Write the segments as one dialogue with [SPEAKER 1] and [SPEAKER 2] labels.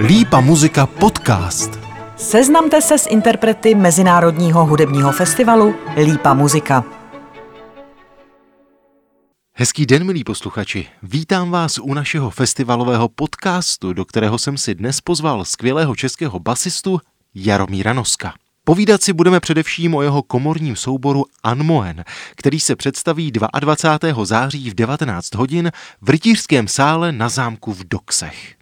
[SPEAKER 1] Lípa muzika podcast.
[SPEAKER 2] Seznamte se s interprety Mezinárodního hudebního festivalu Lípa muzika.
[SPEAKER 1] Hezký den, milí posluchači. Vítám vás u našeho festivalového podcastu, do kterého jsem si dnes pozval skvělého českého basistu Jaromíra Noska. Povídat si budeme především o jeho komorním souboru Anmoen, který se představí 22. září v 19 hodin v rytířském sále na zámku v Doxech.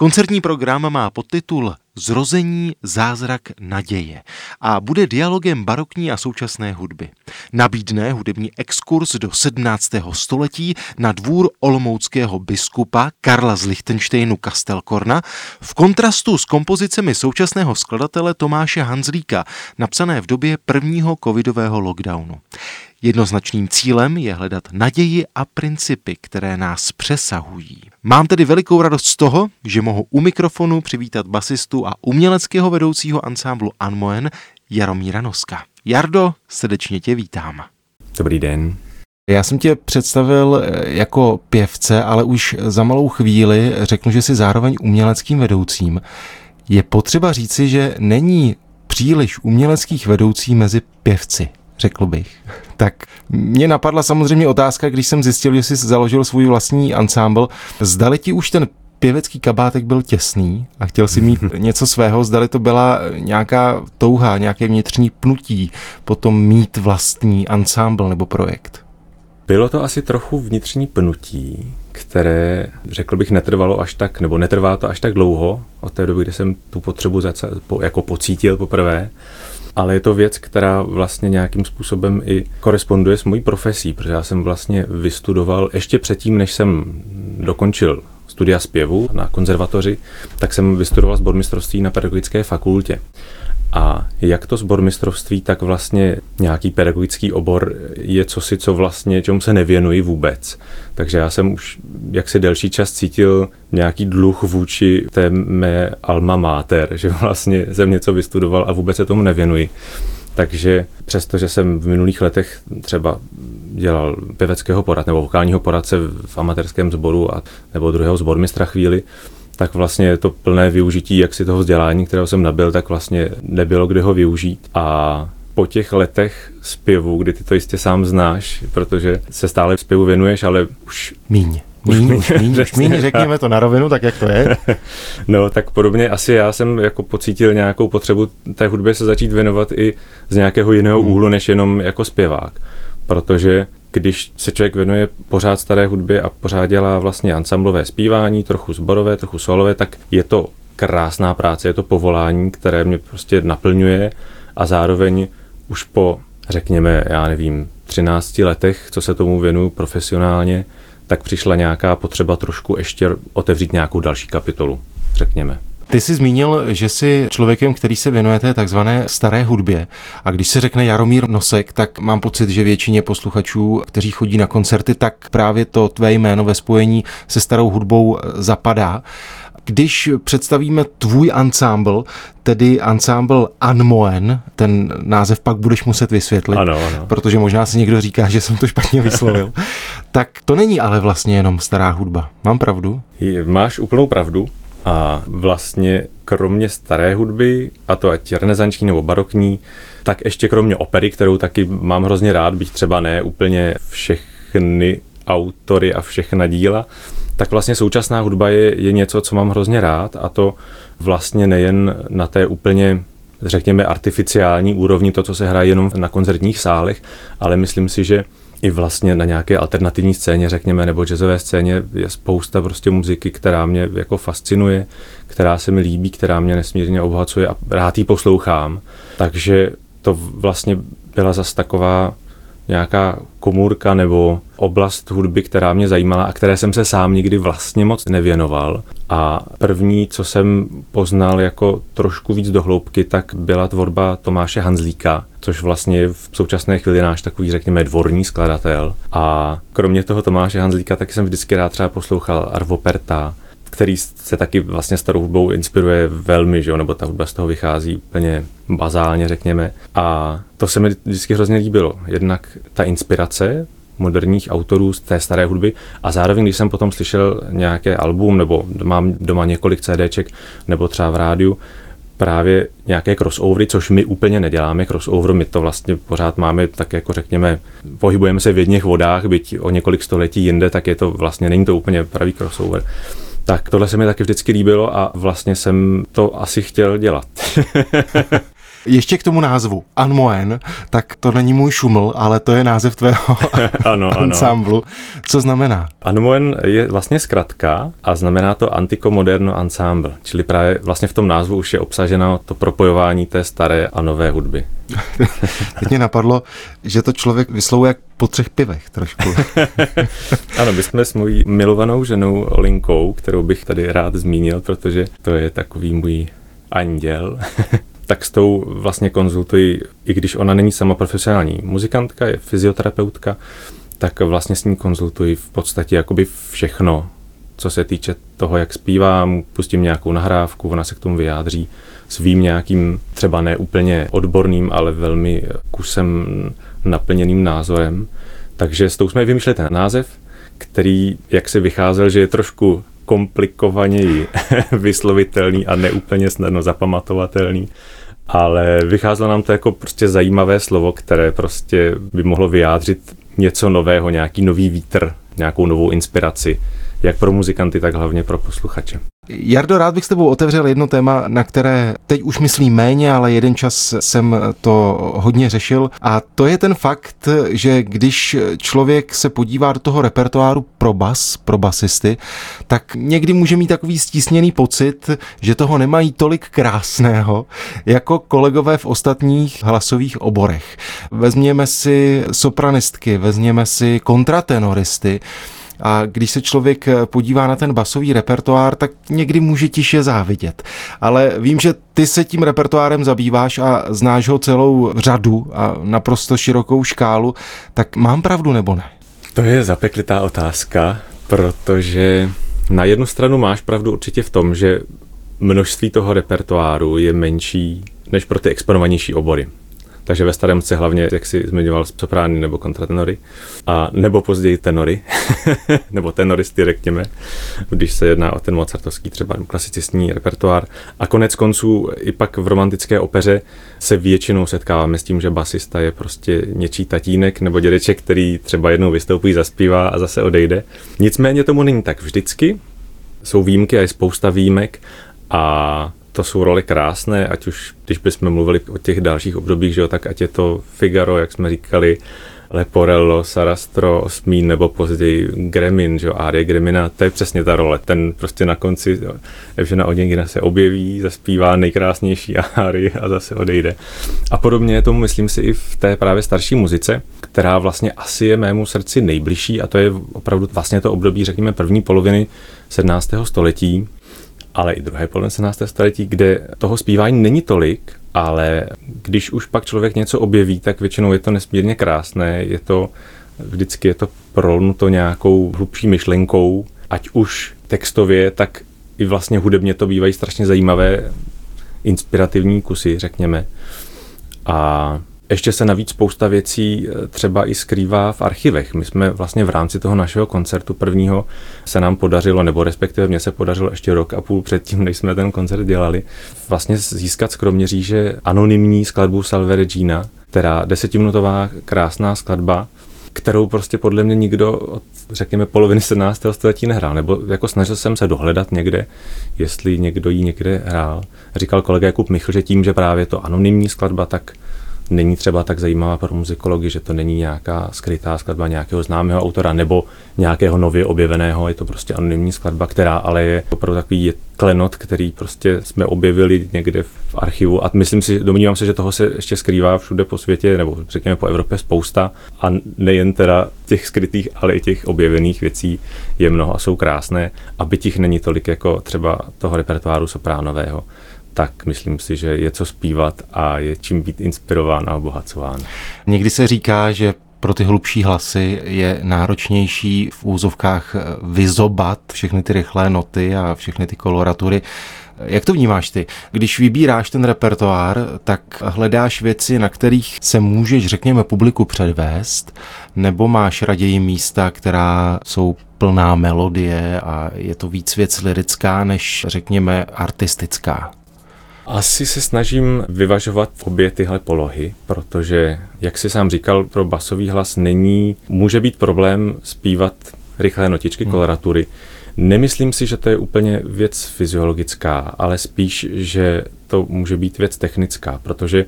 [SPEAKER 1] Koncertní program má podtitul Zrození, zázrak, naděje a bude dialogem barokní a současné hudby. Nabídne hudební exkurs do 17. století na dvůr olomouckého biskupa Karla z Lichtensteinu Kastelkorna v kontrastu s kompozicemi současného skladatele Tomáše Hanzlíka, napsané v době prvního covidového lockdownu. Jednoznačným cílem je hledat naději a principy, které nás přesahují. Mám tedy velikou radost z toho, že mohu u mikrofonu přivítat basistu a uměleckého vedoucího ansámblu Anmoen Jaromíra Noska. Jardo, srdečně tě vítám.
[SPEAKER 3] Dobrý den.
[SPEAKER 1] Já jsem tě představil eh, jako pěvce, ale už za malou chvíli řeknu, že jsi zároveň uměleckým vedoucím. Je potřeba říci, že není příliš uměleckých vedoucí mezi pěvci řekl bych. Tak mě napadla samozřejmě otázka, když jsem zjistil, že jsi založil svůj vlastní ansámbl. Zdali ti už ten pěvecký kabátek byl těsný a chtěl si mít něco svého, zdali to byla nějaká touha, nějaké vnitřní pnutí, potom mít vlastní ansámbl nebo projekt?
[SPEAKER 3] Bylo to asi trochu vnitřní pnutí, které, řekl bych, netrvalo až tak, nebo netrvá to až tak dlouho, od té doby, kdy jsem tu potřebu jako pocítil poprvé ale je to věc, která vlastně nějakým způsobem i koresponduje s mojí profesí, protože já jsem vlastně vystudoval ještě předtím, než jsem dokončil studia zpěvu na konzervatoři, tak jsem vystudoval sbormistrovství na pedagogické fakultě. A jak to sbormistrovství, tak vlastně nějaký pedagogický obor je cosi, co vlastně, čemu se nevěnuji vůbec. Takže já jsem už jaksi delší čas cítil nějaký dluh vůči té mé alma mater, že vlastně jsem něco vystudoval a vůbec se tomu nevěnuji. Takže přestože jsem v minulých letech třeba dělal pěveckého porad nebo vokálního poradce v amatérském sboru a, nebo druhého sbormistra chvíli, tak vlastně to plné využití jak si toho vzdělání, kterého jsem nabil, tak vlastně nebylo kde ho využít. A po těch letech zpěvu, kdy ty to jistě sám znáš, protože se stále zpěvu věnuješ, ale už...
[SPEAKER 1] Míň. Míň, míň, míň, řekněme to na rovinu, tak jak to je.
[SPEAKER 3] no, tak podobně asi já jsem jako pocítil nějakou potřebu té hudbě se začít věnovat i z nějakého jiného hmm. úhlu, než jenom jako zpěvák. Protože když se člověk věnuje pořád staré hudbě a pořád dělá vlastně ansamblové zpívání, trochu zborové, trochu solové, tak je to krásná práce, je to povolání, které mě prostě naplňuje a zároveň už po, řekněme, já nevím, 13 letech, co se tomu věnuju profesionálně, tak přišla nějaká potřeba trošku ještě otevřít nějakou další kapitolu, řekněme.
[SPEAKER 1] Ty jsi zmínil, že jsi člověkem, který se věnuje té takzvané staré hudbě. A když se řekne Jaromír Nosek, tak mám pocit, že většině posluchačů, kteří chodí na koncerty, tak právě to tvé jméno ve spojení se starou hudbou zapadá. Když představíme tvůj ansámbl, tedy ansámbl Anmoen, ten název pak budeš muset vysvětlit,
[SPEAKER 3] ano, ano.
[SPEAKER 1] protože možná si někdo říká, že jsem to špatně vyslovil, tak to není ale vlastně jenom stará hudba. Mám pravdu?
[SPEAKER 3] Máš úplnou pravdu. A vlastně kromě staré hudby, a to ať renesanční nebo barokní, tak ještě kromě opery, kterou taky mám hrozně rád, bych třeba ne úplně všechny autory a všechna díla, tak vlastně současná hudba je, je něco, co mám hrozně rád a to vlastně nejen na té úplně řekněme artificiální úrovni, to, co se hraje jenom na koncertních sálech, ale myslím si, že i vlastně na nějaké alternativní scéně, řekněme, nebo jazzové scéně je spousta prostě muziky, která mě jako fascinuje, která se mi líbí, která mě nesmírně obohacuje a rád ji poslouchám. Takže to vlastně byla zase taková nějaká komůrka nebo oblast hudby, která mě zajímala a které jsem se sám nikdy vlastně moc nevěnoval. A první, co jsem poznal jako trošku víc dohloubky, tak byla tvorba Tomáše Hanzlíka, což vlastně je v současné chvíli náš takový, řekněme, dvorní skladatel. A kromě toho Tomáše Hanzlíka taky jsem vždycky rád třeba poslouchal Arvo Perta, který se taky vlastně starou hudbou inspiruje velmi, že jo? nebo ta hudba z toho vychází úplně bazálně, řekněme. A to se mi vždycky hrozně líbilo. Jednak ta inspirace, moderních autorů z té staré hudby a zároveň, když jsem potom slyšel nějaké album nebo mám doma několik CDček nebo třeba v rádiu, právě nějaké crossovery, což my úplně neděláme crossover, my to vlastně pořád máme tak jako řekněme, pohybujeme se v jedných vodách, byť o několik století jinde, tak je to vlastně, není to úplně pravý crossover. Tak tohle se mi taky vždycky líbilo a vlastně jsem to asi chtěl dělat.
[SPEAKER 1] Ještě k tomu názvu, Anmoen, tak to není můj šuml, ale to je název tvého ano, ansámblu. Co znamená?
[SPEAKER 3] Anmoen je vlastně zkratka a znamená to Antico-Moderno Ensemble, čili právě vlastně v tom názvu už je obsaženo to propojování té staré a nové hudby.
[SPEAKER 1] Teď mě napadlo, že to člověk vyslovuje jak po třech pivech trošku.
[SPEAKER 3] ano, my jsme s mojí milovanou ženou Linkou, kterou bych tady rád zmínil, protože to je takový můj anděl. Tak s tou vlastně konzultuji, i když ona není sama profesionální muzikantka, je fyzioterapeutka, tak vlastně s ní konzultuji v podstatě jakoby všechno, co se týče toho, jak zpívám, pustím nějakou nahrávku, ona se k tomu vyjádří svým nějakým třeba ne úplně odborným, ale velmi kusem naplněným názorem. Takže s tou jsme vymýšleli ten název, který, jak se vycházel, že je trošku komplikovaněji vyslovitelný a neúplně snadno zapamatovatelný, ale vycházelo nám to jako prostě zajímavé slovo, které prostě by mohlo vyjádřit něco nového, nějaký nový vítr, nějakou novou inspiraci, jak pro muzikanty, tak hlavně pro posluchače.
[SPEAKER 1] Jardo, rád bych s tebou otevřel jedno téma, na které teď už myslím méně, ale jeden čas jsem to hodně řešil a to je ten fakt, že když člověk se podívá do toho repertoáru pro bas, pro basisty, tak někdy může mít takový stísněný pocit, že toho nemají tolik krásného jako kolegové v ostatních hlasových oborech. Vezměme si sopranistky, vezměme si kontratenoristy, a když se člověk eh, podívá na ten basový repertoár, tak někdy může tiše závidět. Ale vím, že ty se tím repertoárem zabýváš a znáš ho celou řadu a naprosto širokou škálu, tak mám pravdu nebo ne?
[SPEAKER 3] To je zapeklitá otázka, protože na jednu stranu máš pravdu určitě v tom, že množství toho repertoáru je menší než pro ty exponovanější obory takže ve starém se hlavně, jak si zmiňoval, soprány nebo kontratenory, a nebo později tenory, nebo tenoristy, řekněme, když se jedná o ten mozartovský třeba klasicistní repertoár. A konec konců i pak v romantické opeře se většinou setkáváme s tím, že basista je prostě něčí tatínek nebo dědeček, který třeba jednou vystoupí, zaspívá a zase odejde. Nicméně tomu není tak vždycky, jsou výjimky a je spousta výjimek a to jsou role krásné, ať už, když bychom mluvili o těch dalších obdobích, že jo, tak ať je to Figaro, jak jsme říkali, Leporello, Sarastro, Osmín nebo později Gremin, že jo, Arie Gremina, to je přesně ta role. Ten prostě na konci Evžena Oděngina se objeví, zaspívá nejkrásnější áry a zase odejde. A podobně je tomu, myslím si, i v té právě starší muzice, která vlastně asi je mému srdci nejbližší a to je opravdu vlastně to období, řekněme, první poloviny 17. století, ale i druhé polovině 17. století, kde toho zpívání není tolik, ale když už pak člověk něco objeví, tak většinou je to nesmírně krásné, je to vždycky je to prolnuto nějakou hlubší myšlenkou, ať už textově, tak i vlastně hudebně to bývají strašně zajímavé inspirativní kusy, řekněme. A ještě se navíc spousta věcí eh, třeba i skrývá v archivech. My jsme vlastně v rámci toho našeho koncertu prvního se nám podařilo, nebo respektive mně se podařilo ještě rok a půl předtím, než jsme ten koncert dělali, vlastně získat z že anonymní skladbu Salve Regina, která desetiminutová krásná skladba, kterou prostě podle mě nikdo od, řekněme, poloviny 17. století nehrál, nebo jako snažil jsem se dohledat někde, jestli někdo ji někde hrál. Říkal kolega Jakub Michl, že tím, že právě to anonymní skladba, tak není třeba tak zajímavá pro muzikology, že to není nějaká skrytá skladba nějakého známého autora nebo nějakého nově objeveného, je to prostě anonymní skladba, která ale je opravdu takový klenot, který prostě jsme objevili někde v archivu. A myslím si, domnívám se, že toho se ještě skrývá všude po světě nebo řekněme po Evropě spousta. A nejen teda těch skrytých, ale i těch objevených věcí je mnoho a jsou krásné a byť jich není tolik jako třeba toho repertoáru sopránového tak myslím si, že je co zpívat a je čím být inspirován a obohacován.
[SPEAKER 1] Někdy se říká, že pro ty hlubší hlasy je náročnější v úzovkách vyzobat všechny ty rychlé noty a všechny ty koloratury Jak to vnímáš ty? Když vybíráš ten repertoár, tak hledáš věci, na kterých se můžeš, řekněme, publiku předvést, nebo máš raději místa, která jsou plná melodie a je to víc věc lirická, než řekněme artistická?
[SPEAKER 3] Asi se snažím vyvažovat obě tyhle polohy, protože, jak si sám říkal, pro basový hlas není, může být problém zpívat rychlé notičky, hmm. koloratury. Nemyslím si, že to je úplně věc fyziologická, ale spíš, že to může být věc technická, protože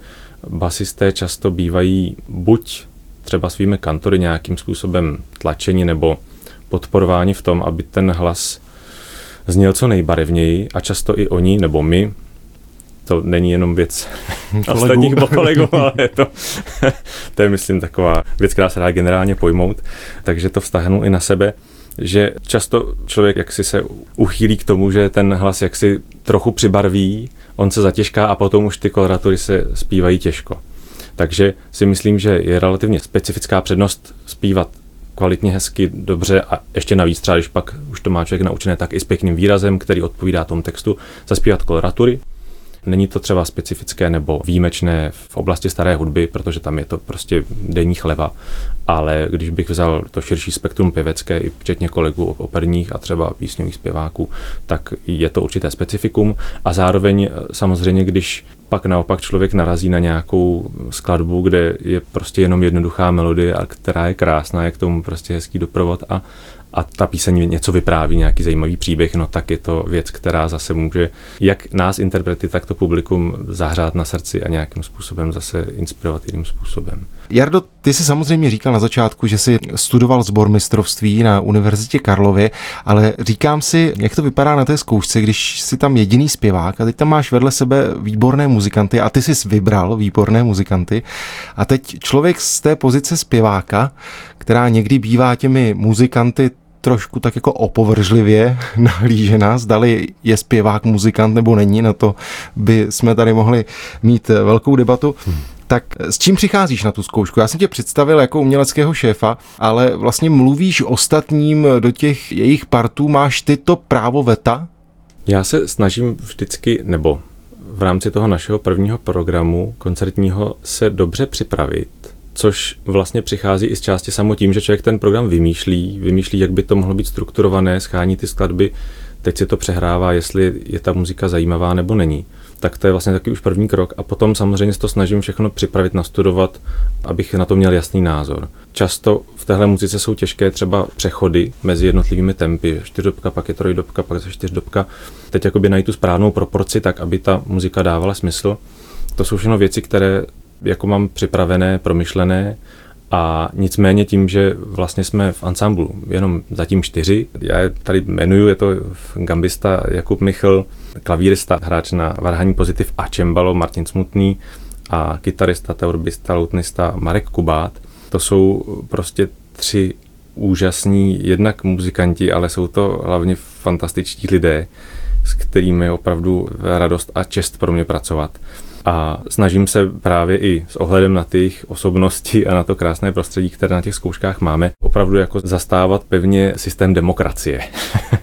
[SPEAKER 3] basisté často bývají buď třeba svými kantory nějakým způsobem tlačení nebo podporováni v tom, aby ten hlas zněl co nejbarevněji a často i oni nebo my to není jenom věc ostatních kolegů, ale je to, to je, myslím, taková věc, která se dá generálně pojmout, takže to vztahnu i na sebe, že často člověk jaksi se uchýlí k tomu, že ten hlas jaksi trochu přibarví, on se zatěžká a potom už ty koloratury se zpívají těžko. Takže si myslím, že je relativně specifická přednost zpívat kvalitně, hezky, dobře a ještě navíc třeba, když pak už to má člověk naučené, tak i s pěkným výrazem, který odpovídá tomu textu, zaspívat koloratury, Není to třeba specifické nebo výjimečné v oblasti staré hudby, protože tam je to prostě denní chleba, ale když bych vzal to širší spektrum pěvecké, i včetně kolegů operních a třeba písňových zpěváků, tak je to určité specifikum. A zároveň eh, samozřejmě, když pak naopak člověk narazí na nějakou skladbu, kde je prostě jenom jednoduchá melodie, a která je krásná, je k tomu prostě hezký doprovod a, a ta píseň něco vypráví, nějaký zajímavý příběh, no tak je to věc, která zase může jak nás interprety, tak to publikum zahrát na srdci a nějakým způsobem zase inspirovat jiným způsobem.
[SPEAKER 1] Jardo, ty jsi samozřejmě říkal na začátku, že jsi studoval sbor mistrovství na Univerzitě Karlově, ale říkám si, jak to vypadá na té zkoušce, když jsi tam jediný zpěvák a teď tam máš vedle sebe výborné muzikanty a ty jsi vybral výborné muzikanty a teď člověk z té pozice zpěváka, která někdy bývá těmi muzikanty trošku tak jako opovržlivě nahlížena, zdali je zpěvák muzikant nebo není, na to by jsme tady mohli mít velkou debatu. Hmm. Tak s čím přicházíš na tu zkoušku? Já jsem tě představil jako uměleckého šéfa, ale vlastně mluvíš ostatním do těch jejich partů, máš ty to právo veta?
[SPEAKER 3] Já se snažím vždycky, nebo v rámci toho našeho prvního programu koncertního se dobře připravit což vlastně přichází i z části samo tím, že člověk ten program vymýšlí, vymýšlí, jak by to mohlo být strukturované, schání ty skladby, teď si to přehrává, jestli je ta muzika zajímavá nebo není. Tak to je vlastně taky už první krok a potom samozřejmě se to snažím všechno připravit, nastudovat, abych na to měl jasný názor. Často v téhle muzice jsou těžké třeba přechody mezi jednotlivými tempy, čtyřdobka, pak je trojdobka, pak je čtyřdobka. Teď jakoby najít tu správnou proporci tak, aby ta muzika dávala smysl. To jsou všechno věci, které jako mám připravené, promyšlené a nicméně tím, že vlastně jsme v ansamblu jenom zatím čtyři, já je tady jmenuju, je to gambista Jakub Michl, klavírista, hráč na varhaní pozitiv a čembalo Martin Smutný a kytarista, teorbista, loutnista Marek Kubát. To jsou prostě tři úžasní jednak muzikanti, ale jsou to hlavně fantastičtí lidé, s kterými je opravdu radost a čest pro mě pracovat. A snažím se právě i s ohledem na ty osobnosti a na to krásné prostředí, které na těch zkouškách máme, opravdu jako zastávat pevně systém demokracie.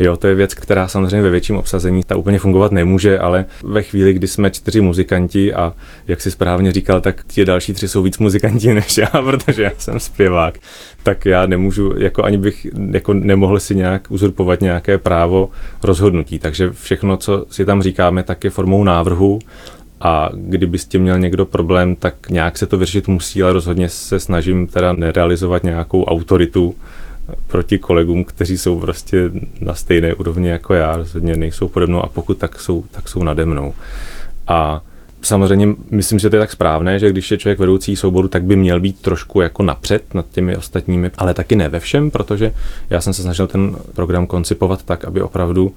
[SPEAKER 3] Jo, to je věc, která samozřejmě ve větším obsazení ta úplně fungovat nemůže, ale ve chvíli, kdy jsme čtyři muzikanti a jak si správně říkal, tak ti další tři jsou víc muzikanti než já, protože já jsem zpěvák, tak já nemůžu, jako ani bych jako nemohl si nějak uzurpovat nějaké právo rozhodnutí. Takže všechno, co si tam říkáme, tak je formou návrhu a kdyby s tím měl někdo problém, tak nějak se to vyřešit musí, ale rozhodně se snažím teda nerealizovat nějakou autoritu proti kolegům, kteří jsou prostě na stejné úrovni jako já, rozhodně nejsou pode mnou a pokud tak jsou, tak jsou nade mnou. A samozřejmě myslím, že to je tak správné, že když je člověk vedoucí souboru, tak by měl být trošku jako napřed nad těmi ostatními, ale taky ne ve všem, protože já jsem se snažil ten program koncipovat tak, aby opravdu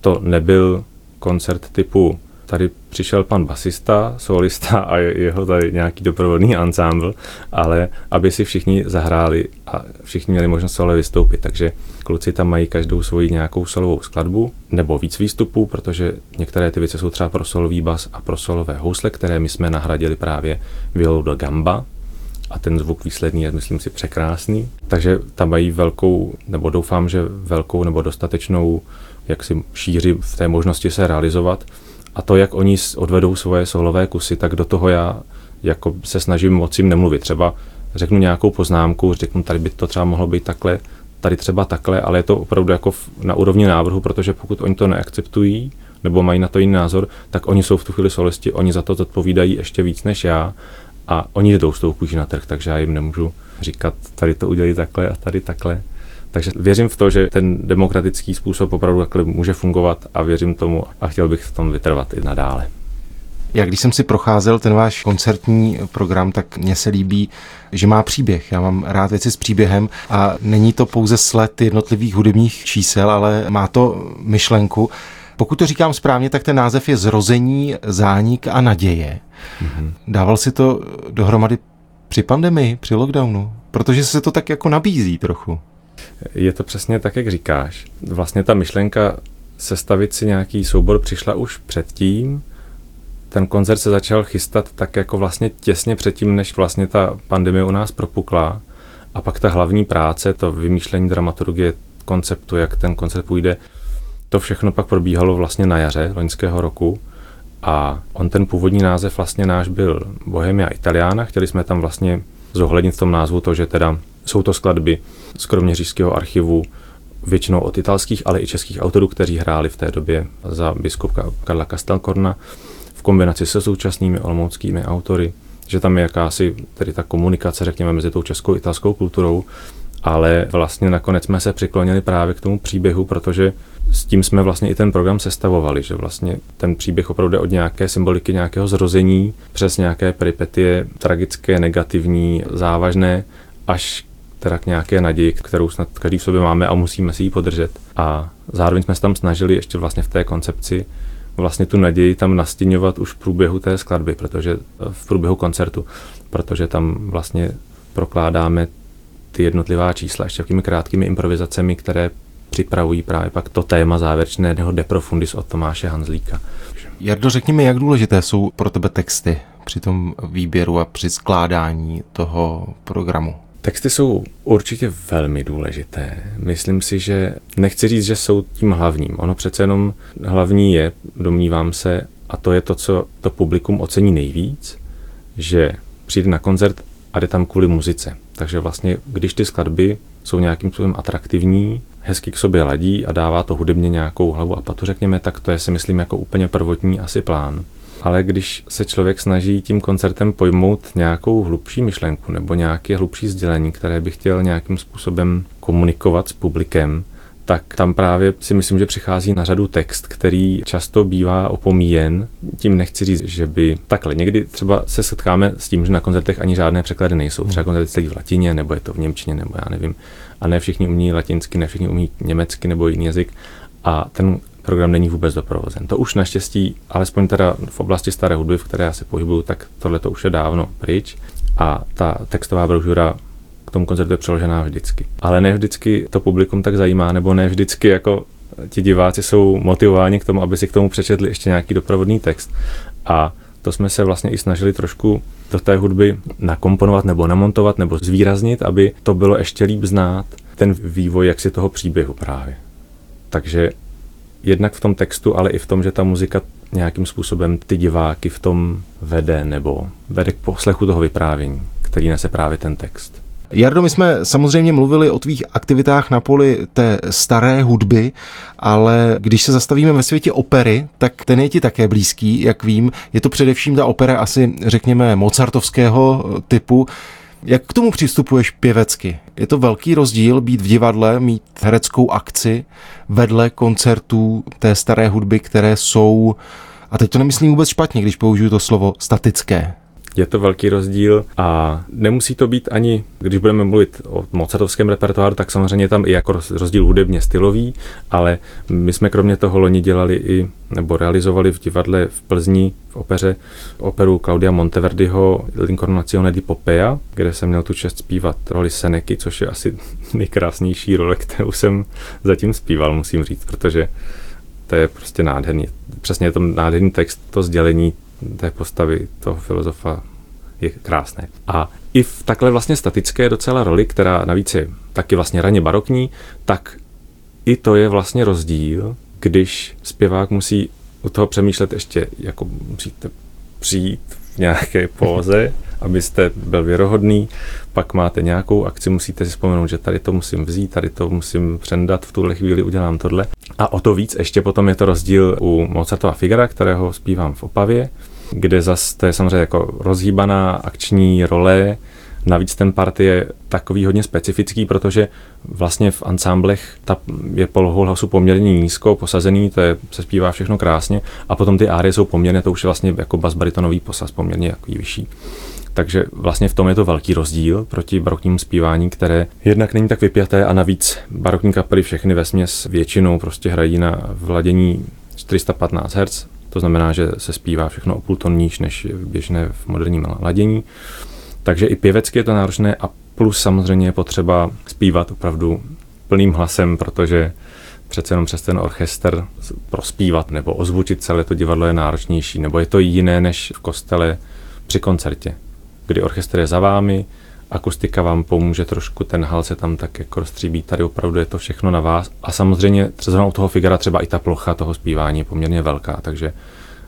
[SPEAKER 3] to nebyl koncert typu tady přišel pan basista, solista a jeho tady nějaký doprovodný ansámbl, ale aby si všichni zahráli a všichni měli možnost solo vystoupit. Takže kluci tam mají každou svoji nějakou solovou skladbu nebo víc výstupů, protože některé ty věci jsou třeba pro solový bas a pro solové housle, které my jsme nahradili právě violou do gamba, a ten zvuk výsledný je, myslím si, překrásný. Takže tam mají velkou, nebo doufám, že velkou nebo dostatečnou jak si šíři v té možnosti se realizovat. A to, jak oni odvedou svoje solové kusy, tak do toho já jako se snažím moc jim nemluvit. Třeba řeknu nějakou poznámku, řeknu, tady by to třeba mohlo být takhle, tady třeba takhle, ale je to opravdu jako na úrovni návrhu, protože pokud oni to neakceptují, nebo mají na to jiný názor, tak oni jsou v tu chvíli solisti, oni za to odpovídají ještě víc než já a oni jdou s tou kůží na trh, takže já jim nemůžu říkat, tady to udělí takhle a tady takhle. Takže věřím v to, že ten demokratický způsob opravdu takhle může fungovat a věřím tomu a chtěl bych v tom vytrvat i nadále.
[SPEAKER 1] Já když jsem si procházel ten váš koncertní program, tak mně se líbí, že má příběh. Já mám rád věci s příběhem a není to pouze sled jednotlivých hudebních čísel, ale má to myšlenku. Pokud to říkám správně, tak ten název je Zrození, zánik a naděje. Mm-hmm. Dával si to dohromady při pandemii, při lockdownu? Protože se to tak jako nabízí trochu.
[SPEAKER 3] Je to přesně tak, jak říkáš. Vlastně ta myšlenka sestavit si nějaký soubor přišla už předtím. Ten koncert se začal chystat tak jako vlastně těsně předtím, než vlastně ta pandemie u nás propukla. A pak ta hlavní práce, to vymýšlení dramaturgie konceptu, jak ten koncert půjde, to všechno pak probíhalo vlastně na jaře loňského roku. A on ten původní název vlastně náš byl Bohemia Italiana. Chtěli jsme tam vlastně zohlednit v tom názvu to, že teda jsou to skladby z Kroměřížského archivu, většinou od italských, ale i českých autorů, kteří hráli v té době za biskupa Karla Castelcorna v kombinaci se současnými olomouckými autory, že tam je jakási tedy ta komunikace, řekněme, mezi tou českou a italskou kulturou, ale vlastně nakonec jsme se přiklonili právě k tomu příběhu, protože s tím jsme vlastně i ten program sestavovali, že vlastně ten příběh opravdu od nějaké symboliky nějakého zrození přes nějaké peripetie tragické, negativní, závažné, až teda k nějaké naději, kterou snad každý v sobě máme a musíme si ji podržet. A zároveň jsme se tam snažili ještě vlastně v té koncepci vlastně tu naději tam nastěňovat už v průběhu té skladby, protože v průběhu koncertu, protože tam vlastně prokládáme ty jednotlivá čísla ještě takými krátkými improvizacemi, které připravují právě pak to téma závěrečného De Profundis od Tomáše Hanzlíka.
[SPEAKER 1] Jardo, řekni mi, jak důležité jsou pro tebe texty při tom výběru a při skládání toho programu?
[SPEAKER 3] Texty jsou určitě velmi důležité. Myslím si, že nechci říct, že jsou tím hlavním. Ono přece jenom hlavní je, domnívám se, a to je to, co to publikum ocení nejvíc, že přijde na koncert a jde tam kvůli muzice. Takže vlastně, když ty skladby jsou nějakým způsobem atraktivní, hezky k sobě ladí a dává to hudebně nějakou hlavu a patu, řekněme, tak to je si myslím jako úplně prvotní asi plán. Ale když se člověk snaží tím koncertem pojmout nějakou hlubší myšlenku nebo nějaké hlubší sdělení, které by chtěl nějakým způsobem komunikovat s publikem, tak tam právě si myslím, že přichází na řadu text, který často bývá opomíjen. Tím nechci říct, že by takhle. Někdy třeba se setkáme s tím, že na koncertech ani žádné překlady nejsou. Třeba koncerty celý v latině, nebo je to v němčině, nebo já nevím. A ne všichni umí latinsky, ne všichni umí německy nebo jiný jazyk. A ten program není vůbec doprovozen. To už naštěstí, alespoň teda v oblasti staré hudby, v které já se pohybuju, tak tohle to už je dávno pryč. A ta textová brožura k tomu koncertu je přeložená vždycky. Ale ne vždycky to publikum tak zajímá, nebo ne vždycky jako ti diváci jsou motivováni k tomu, aby si k tomu přečetli ještě nějaký doprovodný text. A to jsme se vlastně i snažili trošku do té hudby nakomponovat nebo namontovat nebo zvýraznit, aby to bylo ještě líp znát, ten vývoj jaksi toho příběhu právě. Takže jednak v tom textu, ale i v tom, že ta muzika nějakým způsobem ty diváky v tom vede nebo vede k poslechu toho vyprávění, který nese právě ten text.
[SPEAKER 1] Jardo, my jsme samozřejmě mluvili o tvých aktivitách na poli té staré hudby, ale když se zastavíme ve světě opery, tak ten je ti také blízký, jak vím. Je to především ta opera asi, řekněme, mozartovského typu. Jak k tomu přistupuješ pěvecky? Je to velký rozdíl být v divadle, mít hereckou akci vedle koncertů té staré hudby, které jsou, a teď to nemyslím vůbec špatně, když použiju to slovo statické.
[SPEAKER 3] Je to velký rozdíl a nemusí to být ani, když budeme mluvit o mozartovském repertoáru, tak samozřejmě tam i jako rozdíl hudebně stylový, ale my jsme kromě toho loni dělali i, nebo realizovali v divadle v Plzni v opeře operu Claudia Monteverdiho L'incarnazione di Popea, kde jsem měl tu čest zpívat roli Seneky, což je asi nejkrásnější role, kterou jsem zatím zpíval, musím říct, protože to je prostě nádherný. Přesně je to nádherný text, to sdělení té postavy toho filozofa je krásné. A i v takhle vlastně statické docela roli, která navíc je taky vlastně raně barokní, tak i to je vlastně rozdíl, když zpěvák musí u toho přemýšlet ještě, jako musíte přijít v nějaké póze, abyste byl věrohodný, pak máte nějakou akci, musíte si vzpomenout, že tady to musím vzít, tady to musím přendat, v tuhle chvíli udělám tohle. A o to víc ještě potom je to rozdíl u Mozartova Figara, kterého zpívám v Opavě, kde zase to je samozřejmě jako rozhýbaná akční role, Navíc ten part je takový hodně specifický, protože vlastně v ansámblech ta je polohou hlasu poměrně nízko posazený, to je, se zpívá všechno krásně a potom ty árie jsou poměrně, to už je vlastně jako bas baritonový posaz, poměrně takový vyšší. Takže vlastně v tom je to velký rozdíl proti baroknímu zpívání, které jednak není tak vypjaté a navíc barokní kapely všechny ve směs většinou prostě hrají na vladění 415 Hz, to znamená, že se zpívá všechno o půl ton níž než běžné v moderním ladění. Takže i pěvecky je to náročné a plus samozřejmě je potřeba zpívat opravdu plným hlasem, protože přece jenom přes ten orchestr prospívat nebo ozvučit celé to divadlo je náročnější, nebo je to jiné než v kostele při koncertě, kdy orchestr je za vámi, akustika vám pomůže trošku, ten hal se tam tak jako rozstříbí, tady opravdu je to všechno na vás a samozřejmě třeba u toho figura třeba i ta plocha toho zpívání je poměrně velká, takže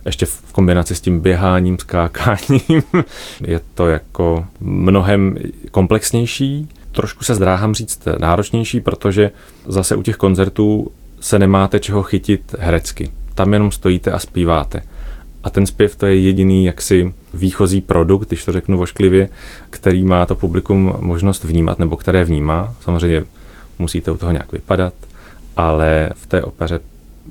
[SPEAKER 3] ještě v kombinaci s tím běháním, skákáním, je to jako mnohem komplexnější. Trošku se zdráhám říct náročnější, protože zase u těch koncertů se nemáte čeho chytit herecky. Tam jenom stojíte a zpíváte. A ten zpěv to je jediný jaksi výchozí produkt, když to řeknu vošklivě, který má to publikum možnost vnímat, nebo které vnímá. Samozřejmě musíte u toho nějak vypadat, ale v té opeře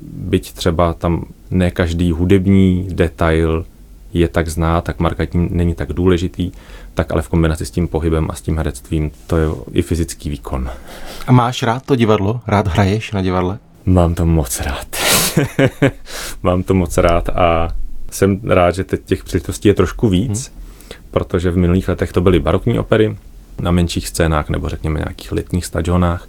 [SPEAKER 3] byť třeba tam ne každý hudební detail je tak zná, tak markantní není tak důležitý, tak ale v kombinaci s tím pohybem a s tím herectvím to je i fyzický výkon.
[SPEAKER 1] A máš rád to divadlo? Rád hraješ na divadle?
[SPEAKER 3] Mám to moc rád. Mám to moc rád a jsem rád, že teď těch příležitostí je trošku víc, hmm. protože v minulých letech to byly barokní opery na menších scénách nebo řekněme nějakých letních stadionách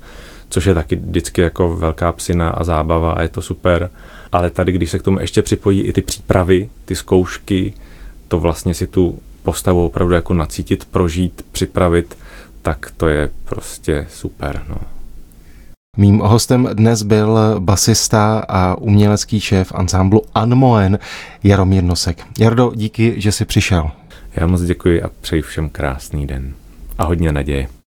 [SPEAKER 3] což je taky vždycky jako velká psina a zábava a je to super. Ale tady, když se k tomu ještě připojí i ty přípravy, ty zkoušky, to vlastně si tu postavu opravdu jako nacítit, prožít, připravit, tak to je prostě super. No.
[SPEAKER 1] Mým hostem dnes byl basista a umělecký šéf ansámblu Anmoen Jaromír Nosek. Jardo, díky, že jsi přišel.
[SPEAKER 3] Já moc děkuji a přeji všem krásný den a hodně naděje.